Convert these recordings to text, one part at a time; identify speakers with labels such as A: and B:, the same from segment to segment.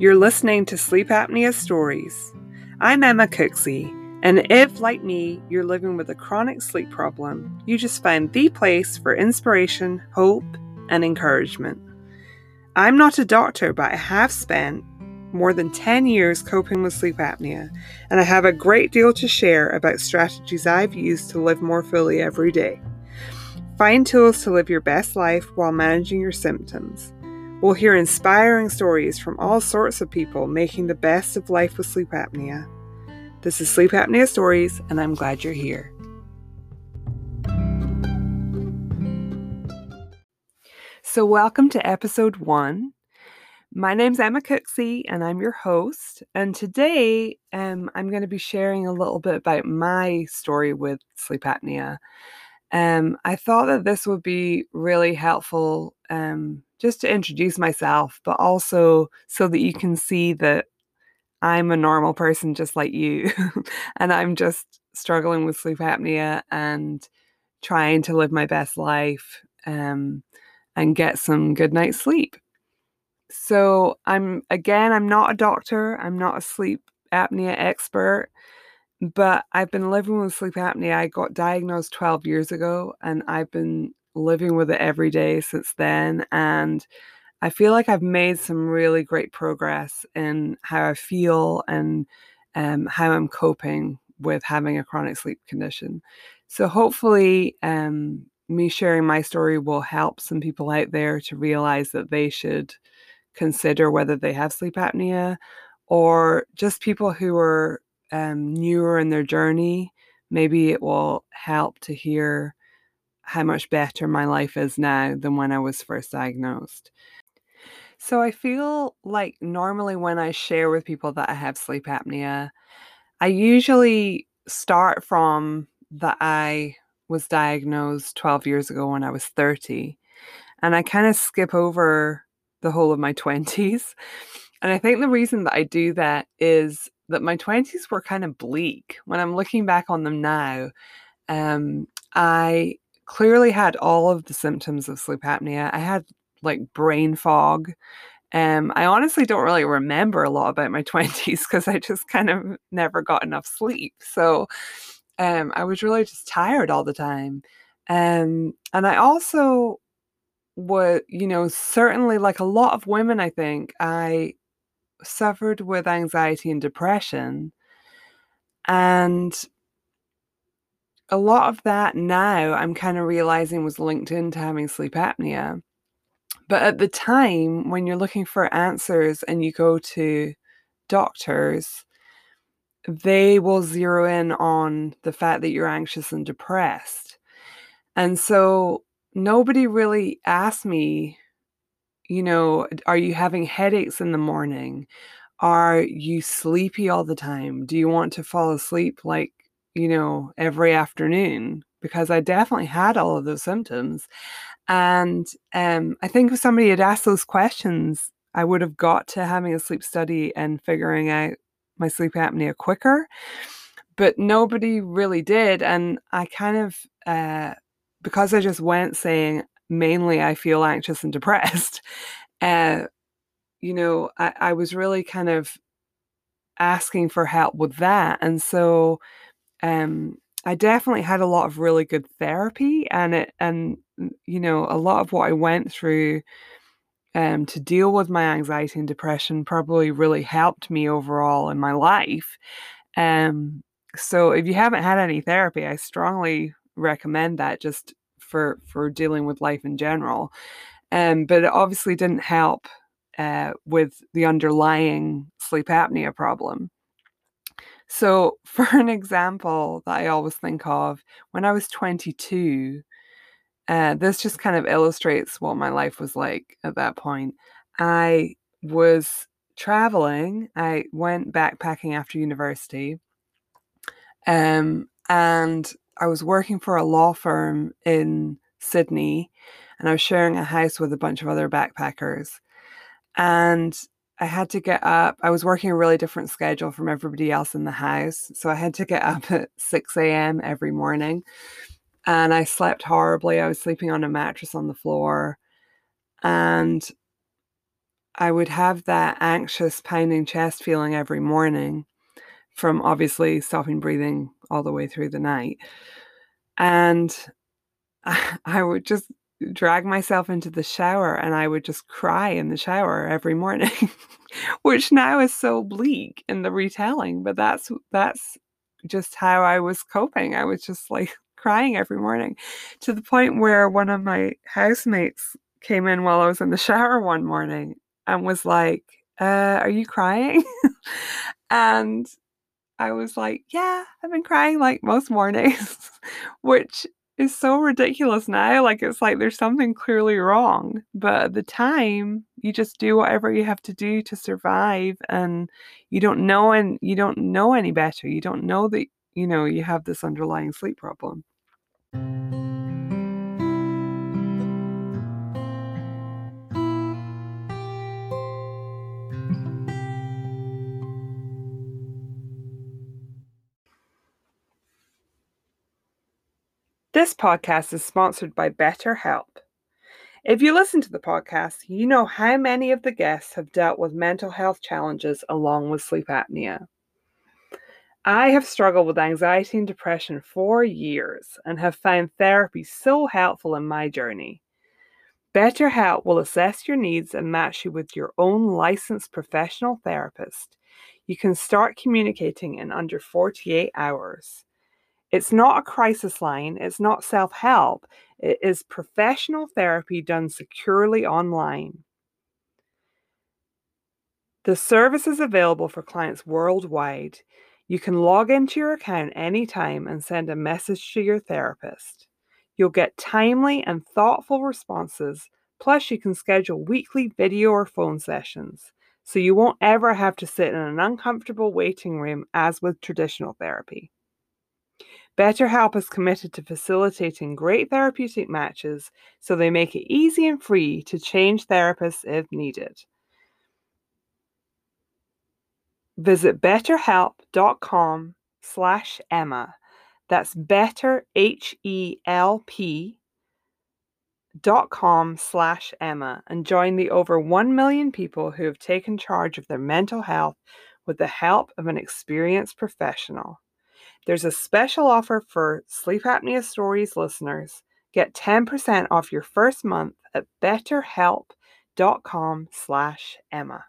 A: You're listening to Sleep Apnea Stories. I'm Emma Cooksey, and if, like me, you're living with a chronic sleep problem, you just find the place for inspiration, hope, and encouragement. I'm not a doctor, but I have spent more than 10 years coping with sleep apnea, and I have a great deal to share about strategies I've used to live more fully every day. Find tools to live your best life while managing your symptoms. We'll hear inspiring stories from all sorts of people making the best of life with sleep apnea. This is Sleep Apnea Stories, and I'm glad you're here. So, welcome to episode one. My name's Emma Cooksey, and I'm your host. And today, um, I'm going to be sharing a little bit about my story with sleep apnea. Um, I thought that this would be really helpful um, just to introduce myself, but also so that you can see that I'm a normal person just like you. and I'm just struggling with sleep apnea and trying to live my best life um, and get some good night's sleep. So, I'm again, I'm not a doctor, I'm not a sleep apnea expert, but I've been living with sleep apnea. I got diagnosed 12 years ago and I've been living with it every day since then. And I feel like I've made some really great progress in how I feel and um, how I'm coping with having a chronic sleep condition. So hopefully, um, me sharing my story will help some people out there to realize that they should consider whether they have sleep apnea or just people who are um, newer in their journey. Maybe it will help to hear how much better my life is now than when I was first diagnosed. So I feel like normally when I share with people that I have sleep apnea, I usually start from that I was diagnosed 12 years ago when I was 30. And I kind of skip over the whole of my 20s. And I think the reason that I do that is that my 20s were kind of bleak. When I'm looking back on them now, um, I clearly had all of the symptoms of sleep apnea. I had like brain fog. Um, I honestly don't really remember a lot about my 20s because I just kind of never got enough sleep. So um, I was really just tired all the time. Um, and I also would, you know, certainly like a lot of women, I think, I suffered with anxiety and depression. And a lot of that now I'm kind of realizing was linked into having sleep apnea. But at the time, when you're looking for answers and you go to doctors, they will zero in on the fact that you're anxious and depressed. And so nobody really asked me, you know, are you having headaches in the morning? Are you sleepy all the time? Do you want to fall asleep like you know, every afternoon because I definitely had all of those symptoms. And um, I think if somebody had asked those questions, I would have got to having a sleep study and figuring out my sleep apnea quicker. But nobody really did. And I kind of, uh, because I just went saying mainly I feel anxious and depressed, uh, you know, I, I was really kind of asking for help with that. And so um, I definitely had a lot of really good therapy, and it and you know a lot of what I went through um, to deal with my anxiety and depression probably really helped me overall in my life. Um, so if you haven't had any therapy, I strongly recommend that just for for dealing with life in general. Um, but it obviously didn't help uh, with the underlying sleep apnea problem. So, for an example that I always think of, when I was 22, uh, this just kind of illustrates what my life was like at that point. I was traveling, I went backpacking after university, um, and I was working for a law firm in Sydney, and I was sharing a house with a bunch of other backpackers. And I had to get up. I was working a really different schedule from everybody else in the house. So I had to get up at 6 a.m. every morning. And I slept horribly. I was sleeping on a mattress on the floor. And I would have that anxious, pounding chest feeling every morning from obviously stopping breathing all the way through the night. And I would just drag myself into the shower and I would just cry in the shower every morning, which now is so bleak in the retelling, but that's that's just how I was coping. I was just like crying every morning to the point where one of my housemates came in while I was in the shower one morning and was like, uh, Are you crying? and I was like, Yeah, I've been crying like most mornings, which is so ridiculous now. Like, it's like there's something clearly wrong. But at the time, you just do whatever you have to do to survive. And you don't know, and you don't know any better. You don't know that, you know, you have this underlying sleep problem. This podcast is sponsored by BetterHelp. If you listen to the podcast, you know how many of the guests have dealt with mental health challenges along with sleep apnea. I have struggled with anxiety and depression for years and have found therapy so helpful in my journey. BetterHelp will assess your needs and match you with your own licensed professional therapist. You can start communicating in under 48 hours. It's not a crisis line, it's not self help, it is professional therapy done securely online. The service is available for clients worldwide. You can log into your account anytime and send a message to your therapist. You'll get timely and thoughtful responses, plus, you can schedule weekly video or phone sessions, so you won't ever have to sit in an uncomfortable waiting room as with traditional therapy. BetterHelp is committed to facilitating great therapeutic matches, so they make it easy and free to change therapists if needed. Visit betterhelp.com slash Emma. That's better, H-E-L-P dot com slash Emma and join the over 1 million people who have taken charge of their mental health with the help of an experienced professional. There's a special offer for Sleep Apnea Stories listeners. Get 10% off your first month at betterhelp.com slash Emma.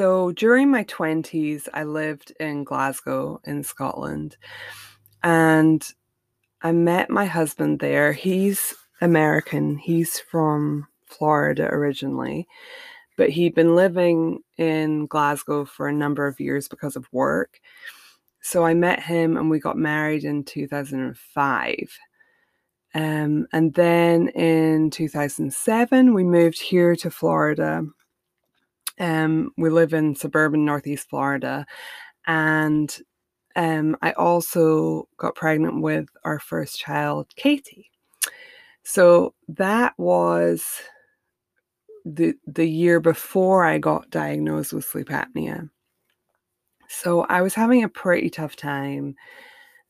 A: So during my 20s, I lived in Glasgow in Scotland. And I met my husband there. He's American, he's from Florida originally, but he'd been living in Glasgow for a number of years because of work. So I met him and we got married in 2005. Um, and then in 2007, we moved here to Florida. Um, we live in suburban Northeast Florida. And um, I also got pregnant with our first child, Katie. So that was the the year before I got diagnosed with sleep apnea. So I was having a pretty tough time,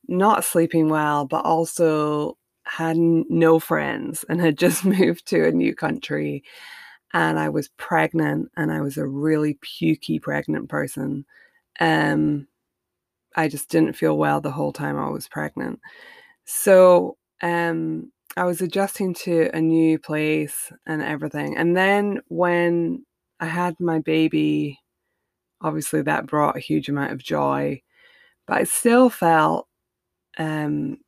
A: not sleeping well, but also had no friends and had just moved to a new country. And I was pregnant and I was a really pukey pregnant person. Um, I just didn't feel well the whole time I was pregnant. So um, I was adjusting to a new place and everything. And then when I had my baby, obviously that brought a huge amount of joy, but I still felt um,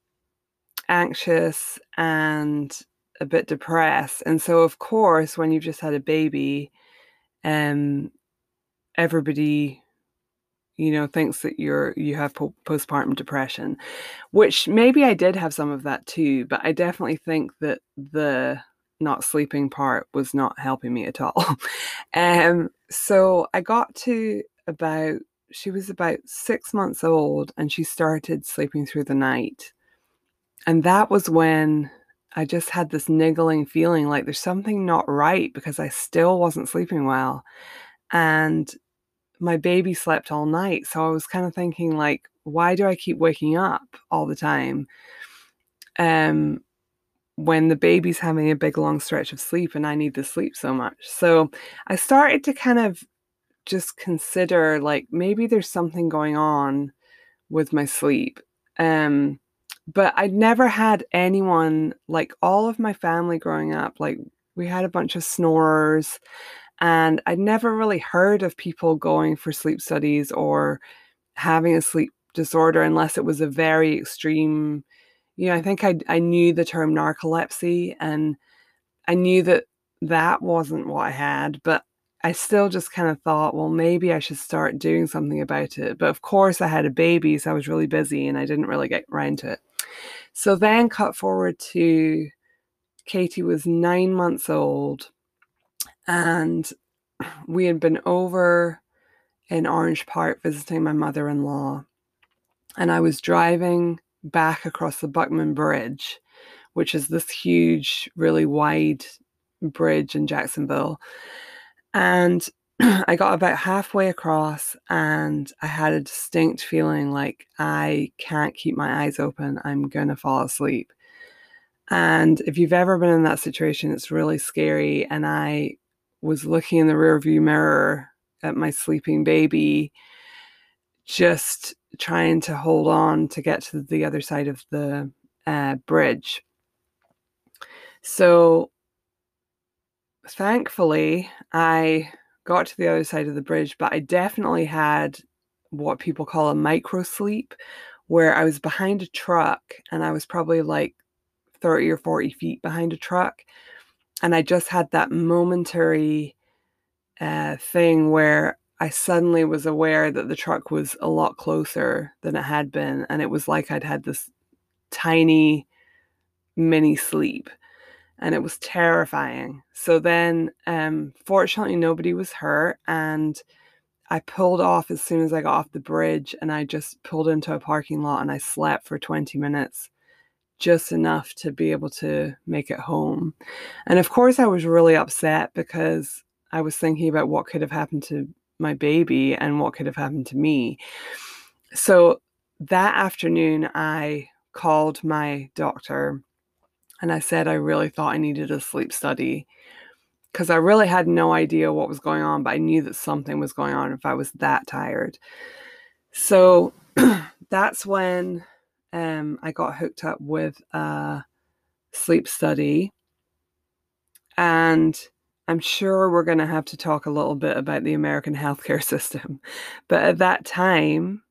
A: anxious and a bit depressed. And so, of course, when you've just had a baby, um, everybody you know thinks that you're you have po- postpartum depression which maybe i did have some of that too but i definitely think that the not sleeping part was not helping me at all. Um so i got to about she was about six months old and she started sleeping through the night. And that was when i just had this niggling feeling like there's something not right because i still wasn't sleeping well. And my baby slept all night. So I was kind of thinking, like, why do I keep waking up all the time? Um, when the baby's having a big long stretch of sleep and I need the sleep so much. So I started to kind of just consider like maybe there's something going on with my sleep. Um but I'd never had anyone like all of my family growing up like we had a bunch of snorers and I'd never really heard of people going for sleep studies or having a sleep disorder unless it was a very extreme you know, I think I I knew the term narcolepsy and I knew that that wasn't what I had, but I still just kind of thought, well, maybe I should start doing something about it. But of course, I had a baby, so I was really busy and I didn't really get around to it. So then, cut forward to Katie was nine months old, and we had been over in Orange Park visiting my mother in law. And I was driving back across the Buckman Bridge, which is this huge, really wide bridge in Jacksonville. And I got about halfway across and I had a distinct feeling like I can't keep my eyes open. I'm going to fall asleep. And if you've ever been in that situation, it's really scary. And I was looking in the rearview mirror at my sleeping baby, just trying to hold on to get to the other side of the uh, bridge. So thankfully, I got to the other side of the bridge, but I definitely had what people call a micro sleep, where I was behind a truck and I was probably like 30 or 40 feet behind a truck. And I just had that momentary uh, thing where I suddenly was aware that the truck was a lot closer than it had been. And it was like I'd had this tiny mini sleep. And it was terrifying. So then, um, fortunately, nobody was hurt. And I pulled off as soon as I got off the bridge and I just pulled into a parking lot and I slept for 20 minutes, just enough to be able to make it home. And of course, I was really upset because I was thinking about what could have happened to my baby and what could have happened to me. So that afternoon, I called my doctor and I said I really thought I needed a sleep study because I really had no idea what was going on, but I knew that something was going on if I was that tired. So that's when um, I got hooked up with a sleep study. And I'm sure we're going to have to talk a little bit about the American healthcare system. But at that time,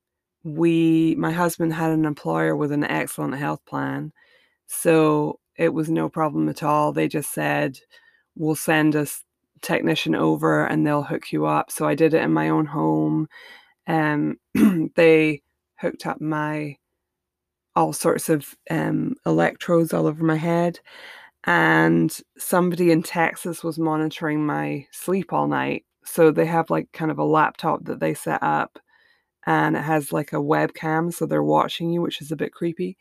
A: we, my husband had an employer with an excellent health plan. So it was no problem at all. They just said, we'll send a technician over and they'll hook you up. So I did it in my own home. Um, they hooked up my all sorts of um, electrodes all over my head and somebody in Texas was monitoring my sleep all night. So they have like kind of a laptop that they set up and it has like a webcam. So they're watching you, which is a bit creepy.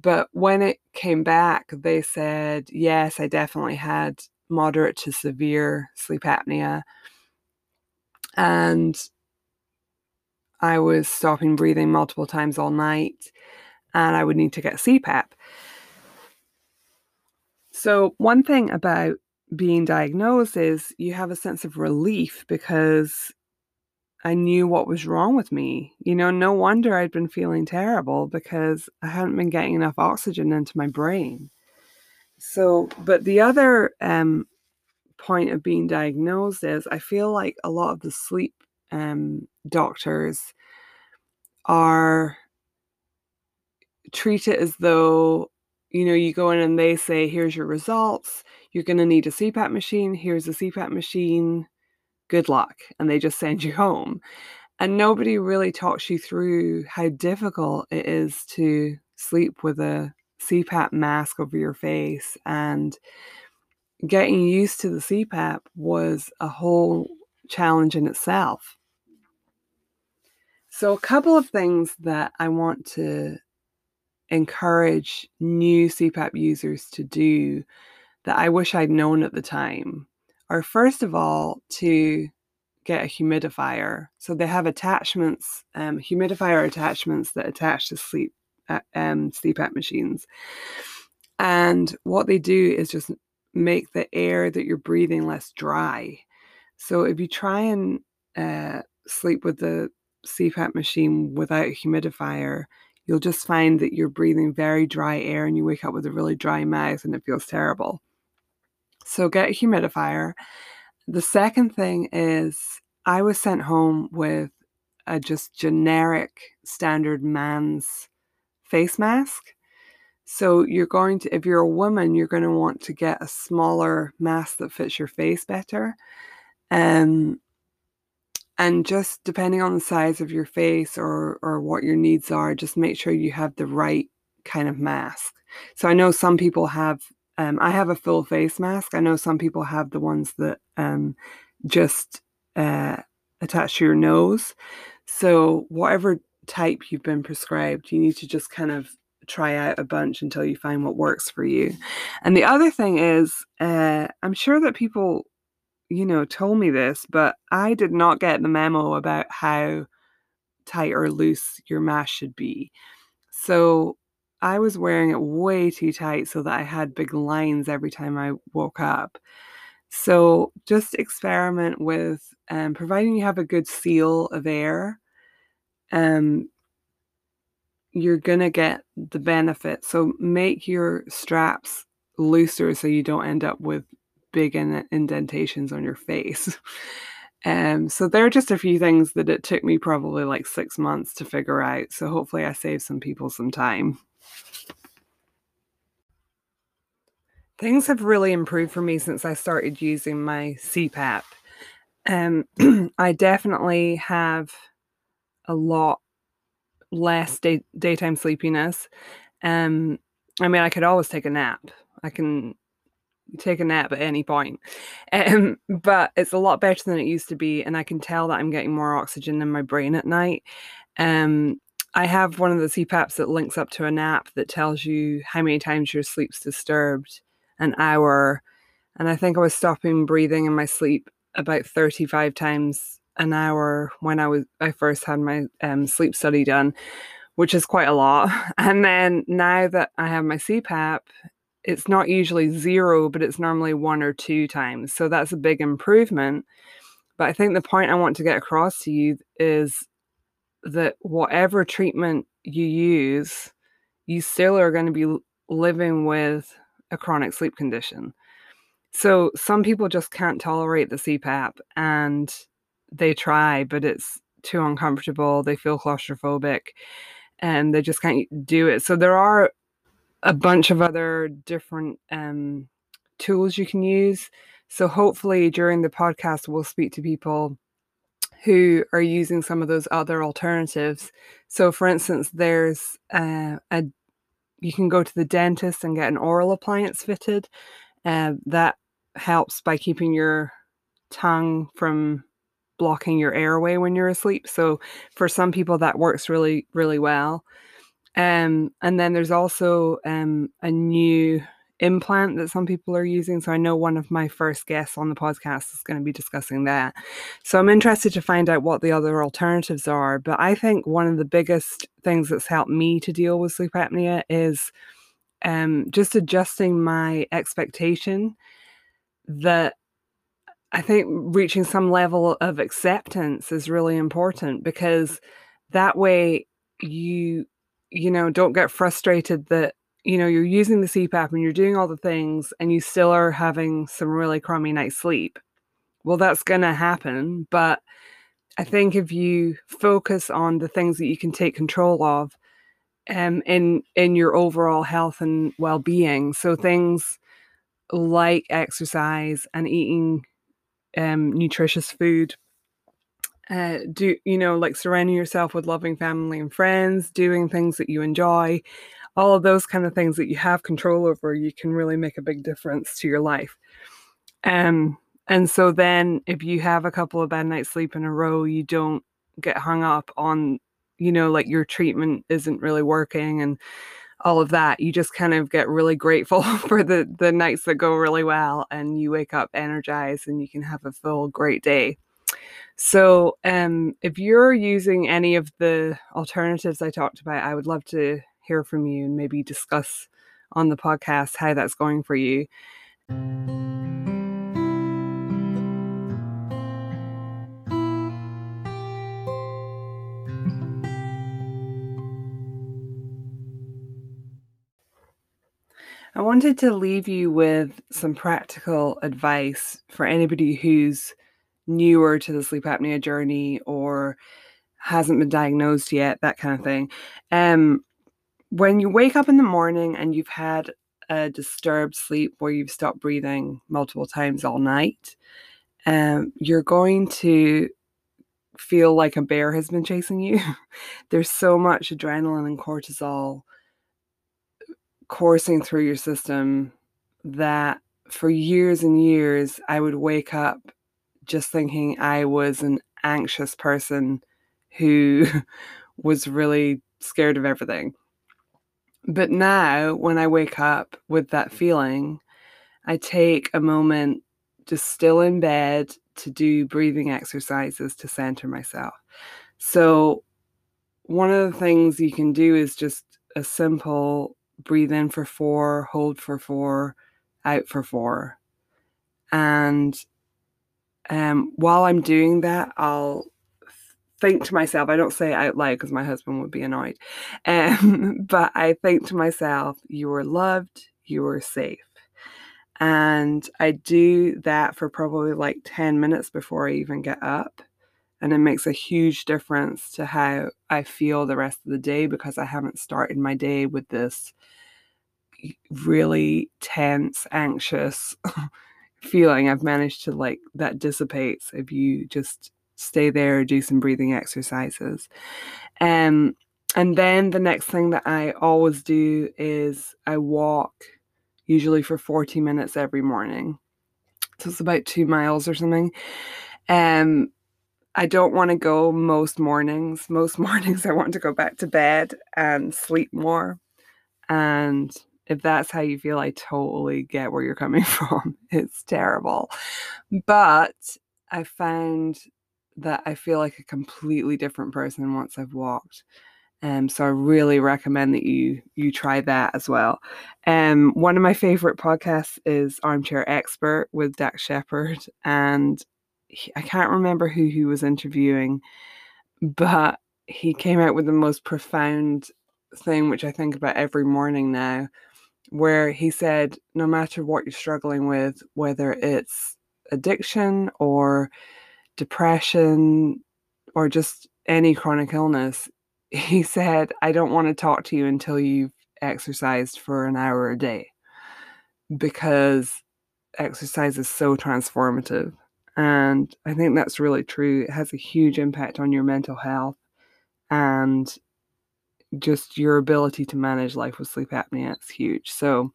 A: But when it came back, they said, yes, I definitely had moderate to severe sleep apnea. And I was stopping breathing multiple times all night and I would need to get CPAP. So, one thing about being diagnosed is you have a sense of relief because I knew what was wrong with me. You know, no wonder I'd been feeling terrible because I hadn't been getting enough oxygen into my brain. So, but the other um, point of being diagnosed is I feel like a lot of the sleep um, doctors are treat it as though you know, you go in and they say, here's your results. You're going to need a CPAP machine. Here's a CPAP machine. Good luck. And they just send you home. And nobody really talks you through how difficult it is to sleep with a CPAP mask over your face. And getting used to the CPAP was a whole challenge in itself. So, a couple of things that I want to encourage new CPAP users to do that I wish I'd known at the time are first of all to get a humidifier. So they have attachments, um, humidifier attachments that attach to sleep uh, um, CPAP machines. And what they do is just make the air that you're breathing less dry. So if you try and uh, sleep with the CPAP machine without a humidifier, you'll just find that you're breathing very dry air and you wake up with a really dry mouth and it feels terrible. So get a humidifier. The second thing is I was sent home with a just generic standard man's face mask. So you're going to, if you're a woman, you're going to want to get a smaller mask that fits your face better. Um, and just depending on the size of your face or or what your needs are, just make sure you have the right kind of mask. So I know some people have. Um, I have a full face mask. I know some people have the ones that um, just uh, attach to your nose. So whatever type you've been prescribed, you need to just kind of try out a bunch until you find what works for you. And the other thing is, uh, I'm sure that people, you know, told me this, but I did not get the memo about how tight or loose your mask should be. So I was wearing it way too tight so that I had big lines every time I woke up. So just experiment with um, providing you have a good seal of air. Um, you're gonna get the benefit. So make your straps looser so you don't end up with big indentations on your face. Um, so there are just a few things that it took me probably like six months to figure out. So hopefully I saved some people some time. Things have really improved for me since I started using my CPAP. Um, I definitely have a lot less day, daytime sleepiness. Um, I mean, I could always take a nap. I can take a nap at any point. Um, but it's a lot better than it used to be, and I can tell that I'm getting more oxygen in my brain at night. Um, I have one of the CPAPs that links up to an app that tells you how many times your sleep's disturbed an hour. And I think I was stopping breathing in my sleep about 35 times an hour when I was I first had my um, sleep study done, which is quite a lot. And then now that I have my CPAP, it's not usually zero, but it's normally one or two times. So that's a big improvement. But I think the point I want to get across to you is that whatever treatment you use, you still are going to be living with a chronic sleep condition. So some people just can't tolerate the CPAP and they try, but it's too uncomfortable. They feel claustrophobic and they just can't do it. So there are a bunch of other different um, tools you can use. So hopefully during the podcast, we'll speak to people who are using some of those other alternatives. So, for instance, there's uh, a you can go to the dentist and get an oral appliance fitted. Uh, that helps by keeping your tongue from blocking your airway when you're asleep. So for some people that works really really well. Um, and then there's also um, a new implant that some people are using. So I know one of my first guests on the podcast is going to be discussing that. So I'm interested to find out what the other alternatives are. But I think one of the biggest things that's helped me to deal with sleep apnea is um, just adjusting my expectation that I think reaching some level of acceptance is really important because that way you you know don't get frustrated that you know you're using the CPAP and you're doing all the things and you still are having some really crummy night's sleep. Well, that's going to happen, but I think if you focus on the things that you can take control of um in in your overall health and well-being, so things like exercise and eating um, nutritious food. Uh, do you know like surrounding yourself with loving family and friends, doing things that you enjoy, all of those kind of things that you have control over, you can really make a big difference to your life. Um, and so then if you have a couple of bad nights sleep in a row, you don't get hung up on, you know, like your treatment isn't really working and all of that you just kind of get really grateful for the the nights that go really well and you wake up energized and you can have a full great day So, um, if you're using any of the alternatives I talked about, I would love to hear from you and maybe discuss on the podcast how that's going for you. I wanted to leave you with some practical advice for anybody who's newer to the sleep apnea journey or hasn't been diagnosed yet, that kind of thing. Um, when you wake up in the morning and you've had a disturbed sleep where you've stopped breathing multiple times all night, um, you're going to feel like a bear has been chasing you. There's so much adrenaline and cortisol coursing through your system that for years and years I would wake up just thinking I was an anxious person who was really scared of everything. But now, when I wake up with that feeling, I take a moment just still in bed to do breathing exercises to center myself. So, one of the things you can do is just a simple breathe in for four, hold for four, out for four. And um, while I'm doing that, I'll think to myself, I don't say it out loud because my husband would be annoyed, um, but I think to myself, you are loved, you are safe. And I do that for probably like 10 minutes before I even get up. And it makes a huge difference to how I feel the rest of the day because I haven't started my day with this really tense, anxious feeling. I've managed to like that dissipates if you just stay there, do some breathing exercises. Um, and then the next thing that I always do is I walk, usually for 40 minutes every morning. So it's about two miles or something. Um, I don't want to go most mornings. Most mornings, I want to go back to bed and sleep more. And if that's how you feel, I totally get where you're coming from. It's terrible. But I found that I feel like a completely different person once I've walked. Um, so I really recommend that you you try that as well. Um, one of my favorite podcasts is Armchair Expert with Dax Shepard, and he, I can't remember who he was interviewing, but he came out with the most profound thing, which I think about every morning now, where he said, no matter what you're struggling with, whether it's addiction or depression or just any chronic illness, he said, I don't want to talk to you until you've exercised for an hour a day because exercise is so transformative. And I think that's really true. It has a huge impact on your mental health and just your ability to manage life with sleep apnea. It's huge. So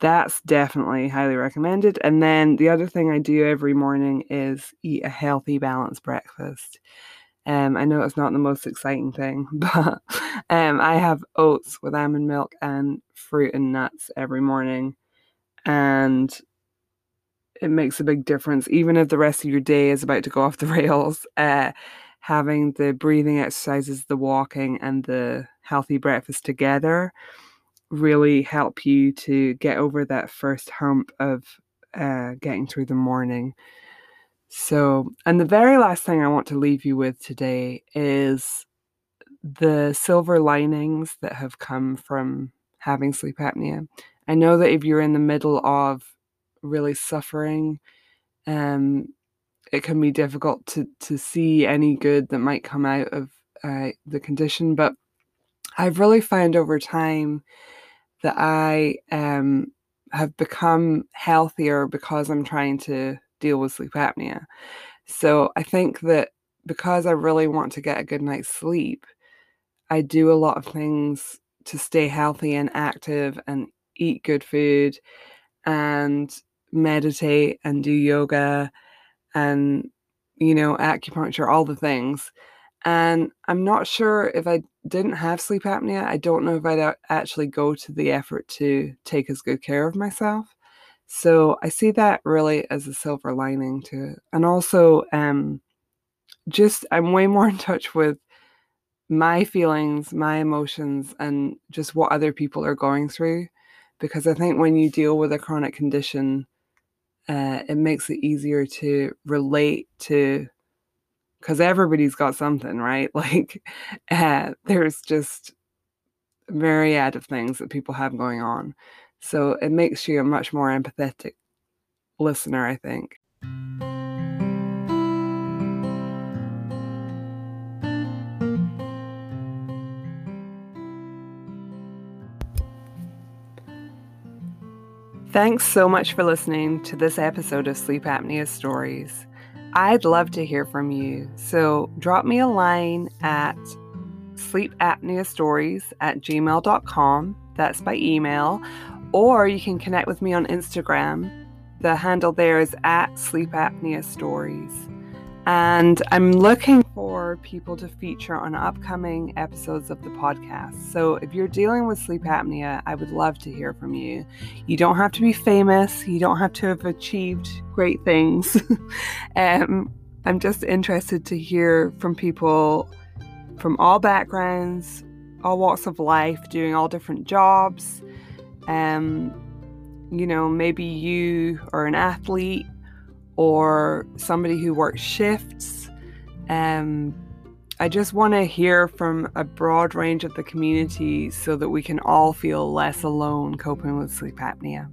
A: that's definitely highly recommended. And then the other thing I do every morning is eat a healthy, balanced breakfast. Um, I know it's not the most exciting thing, but um, I have oats with almond milk and fruit and nuts every morning. And it makes a big difference. Even if the rest of your day is about to go off the rails, uh, having the breathing exercises, the walking, and the healthy breakfast together really help you to get over that first hump of uh, getting through the morning. So, and the very last thing I want to leave you with today is the silver linings that have come from having sleep apnea. I know that if you're in the middle of really suffering, um, it can be difficult to to see any good that might come out of uh, the condition. But I've really found over time that I um, have become healthier because I'm trying to deal with sleep apnea. So I think that because I really want to get a good night's sleep, I do a lot of things to stay healthy and active and eat good food and meditate and do yoga and, you know, acupuncture, all the things. And I'm not sure if I didn't have sleep apnea, I don't know if I'd actually go to the effort to take as good care of myself. So I see that really as a silver lining to it. And also, um, just I'm way more in touch with my feelings, my emotions, and just what other people are going through. Because I think when you deal with a chronic condition, uh, it makes it easier to relate to because everybody's got something, right? Like, uh, there's just a myriad of things that people have going on. So it makes you a much more empathetic listener, I think. Thanks so much for listening to this episode of Sleep Apnea Stories. I'd love to hear from you, so drop me a line at sleepapneastories at gmail.com. That's by email. Or you can connect with me on Instagram. The handle there is at Sleep Apnea Stories. And I'm looking for people to feature on upcoming episodes of the podcast. So if you're dealing with sleep apnea, I would love to hear from you. You don't have to be famous, you don't have to have achieved great things. um, I'm just interested to hear from people from all backgrounds, all walks of life, doing all different jobs. Um, you know, maybe you are an athlete or somebody who works shifts. Um, I just want to hear from a broad range of the community so that we can all feel less alone coping with sleep apnea.